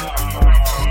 Música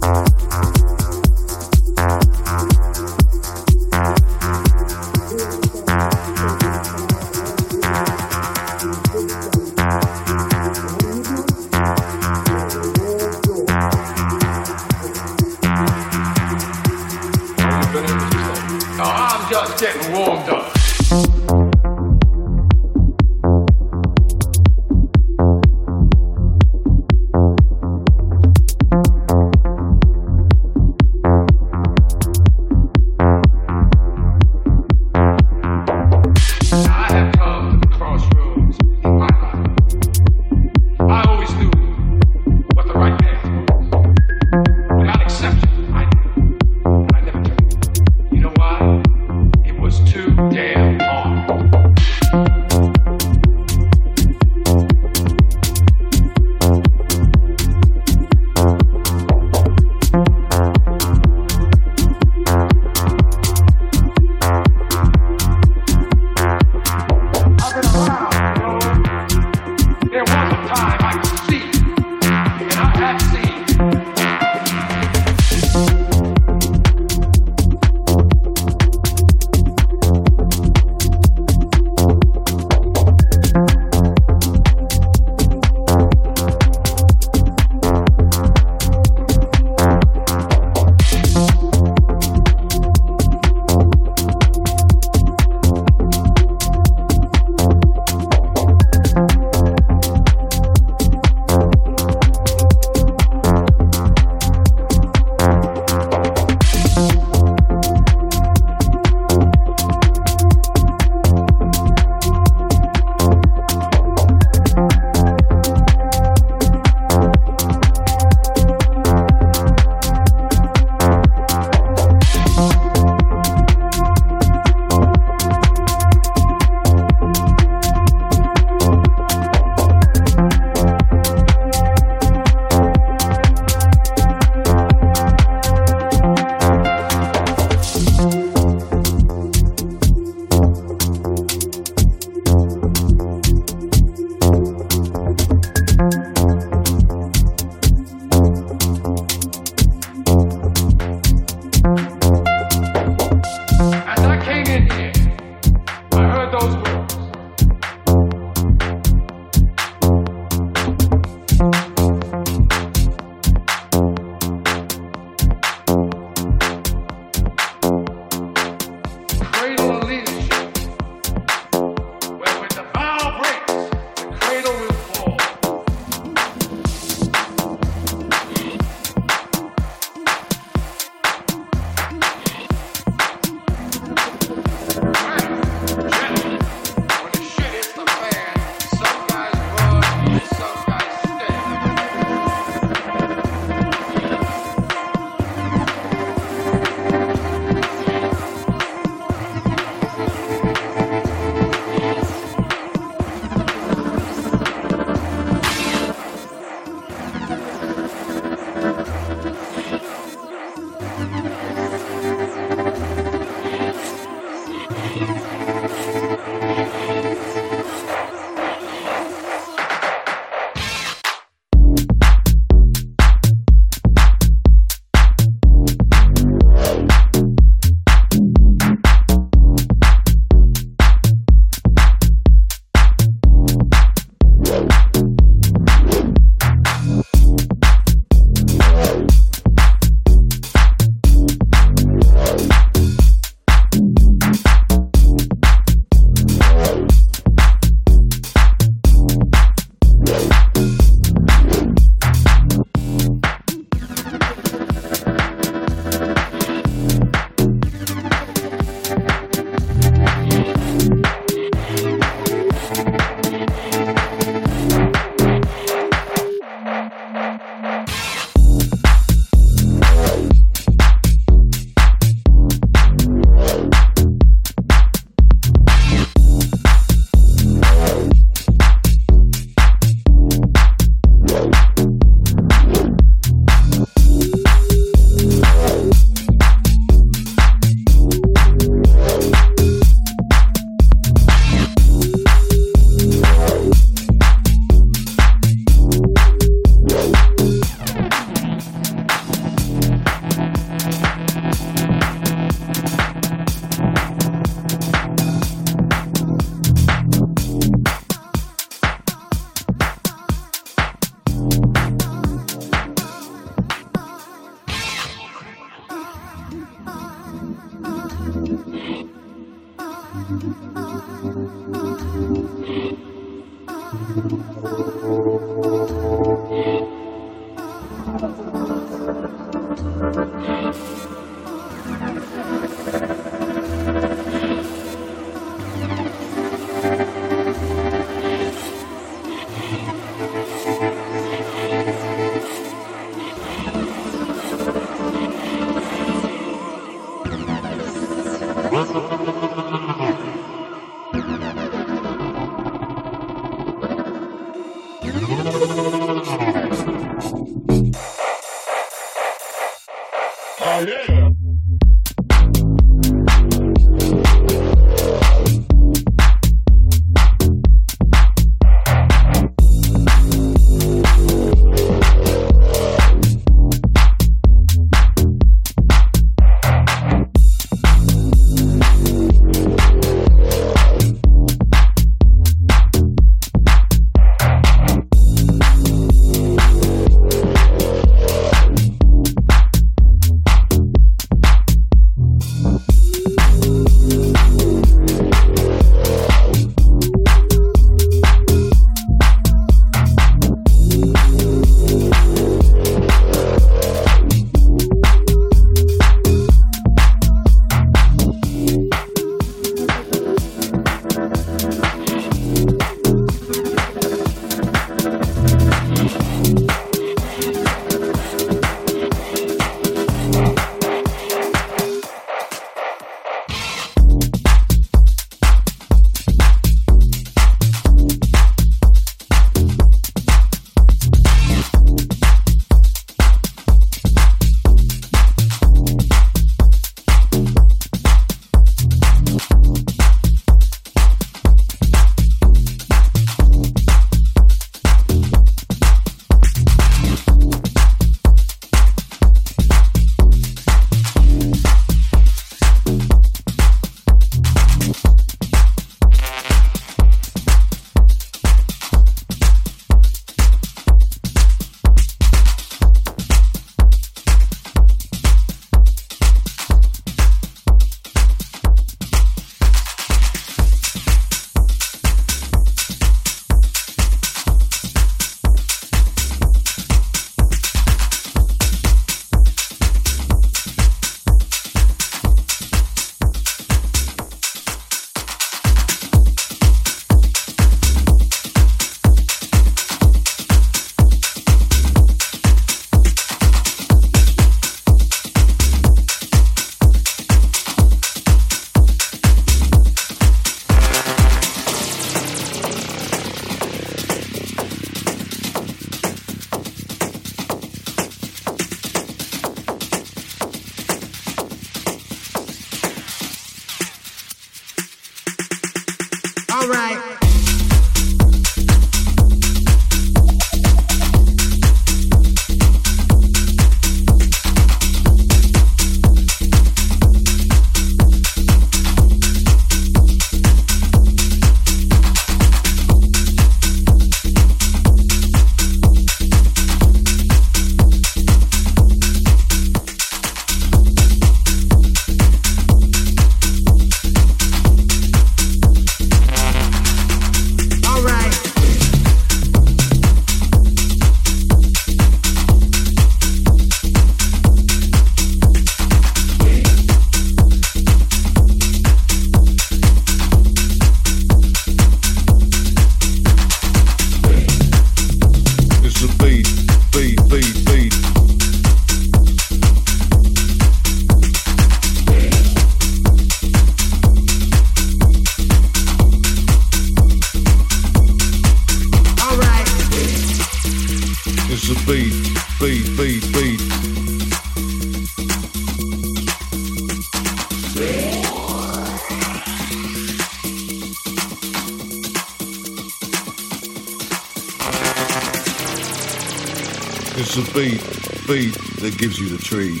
gives you the tree.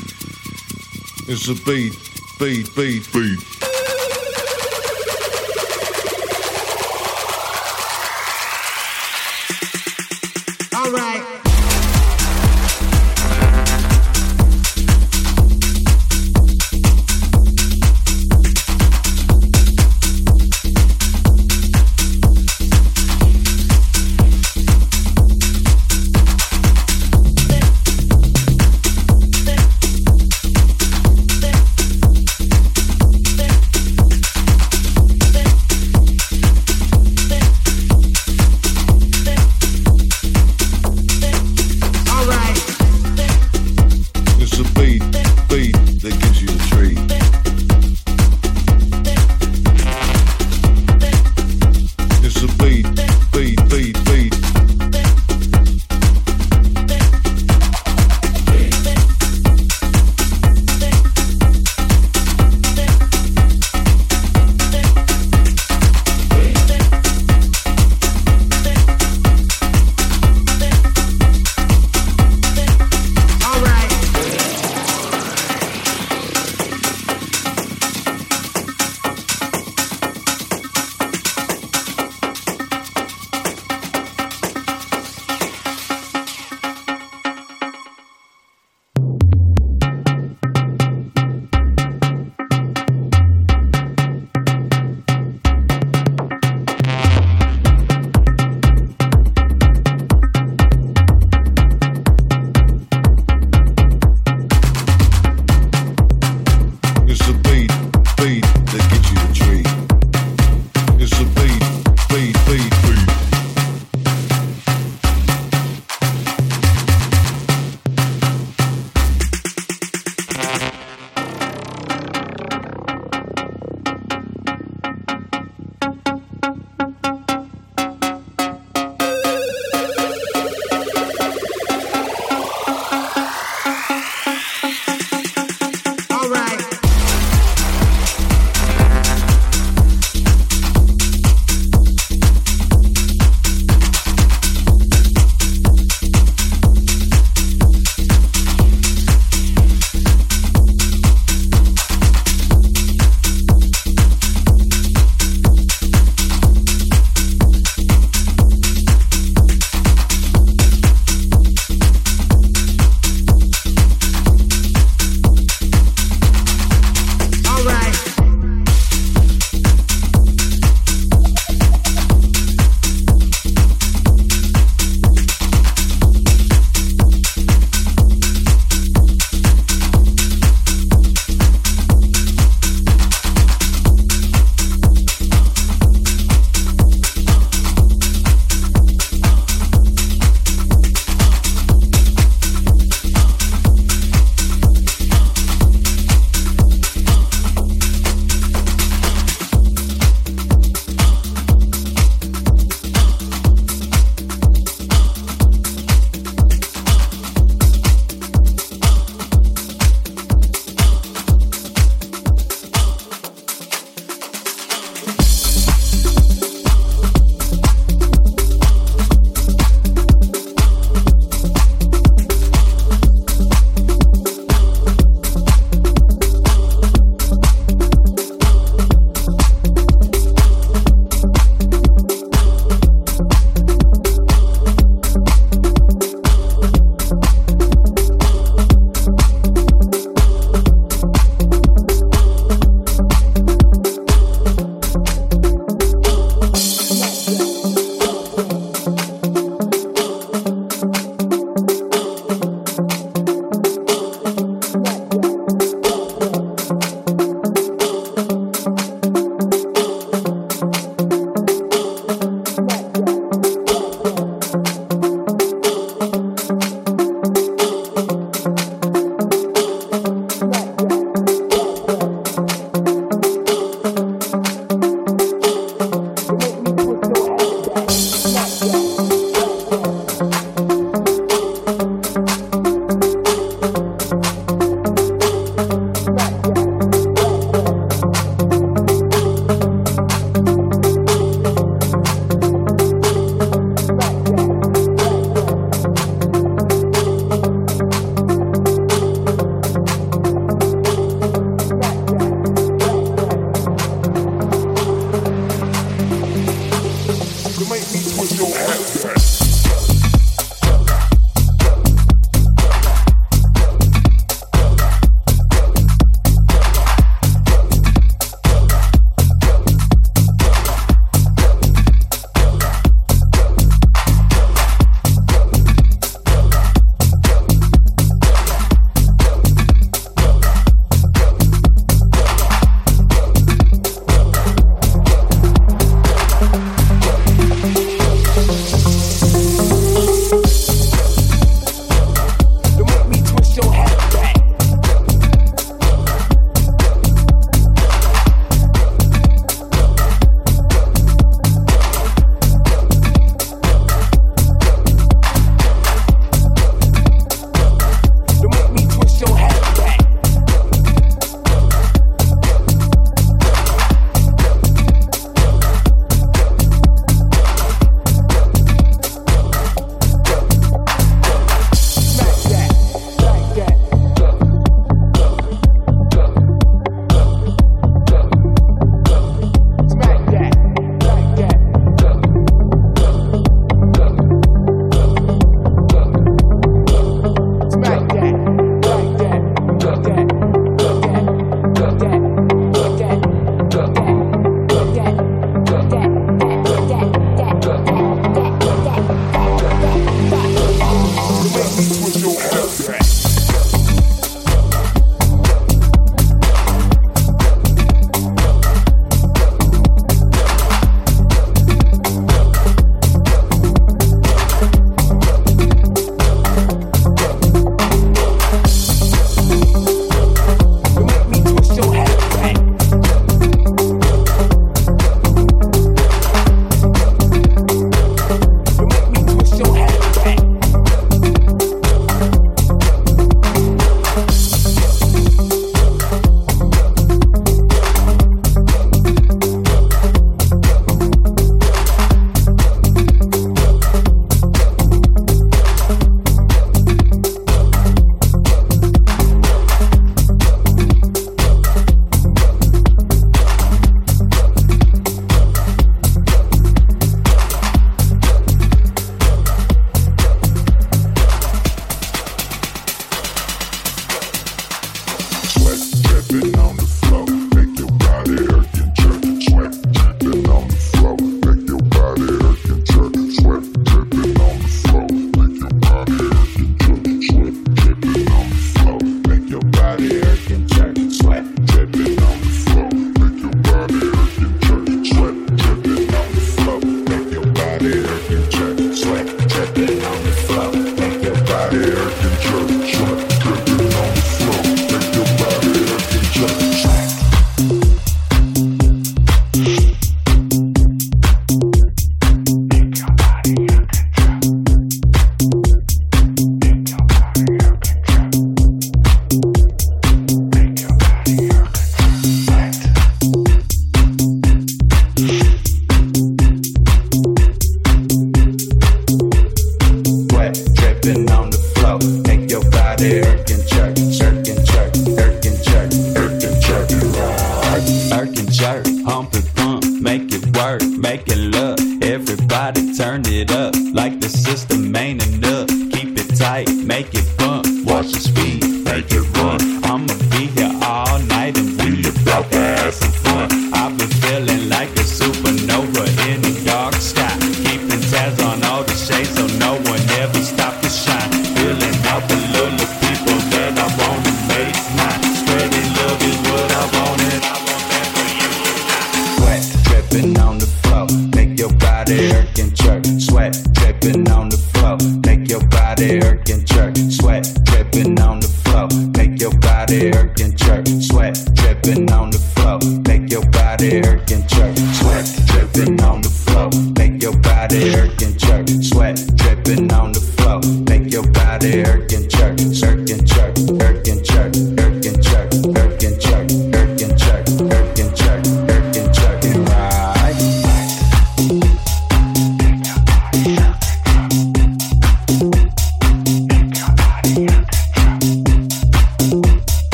It's a beat, beat, beat, beat.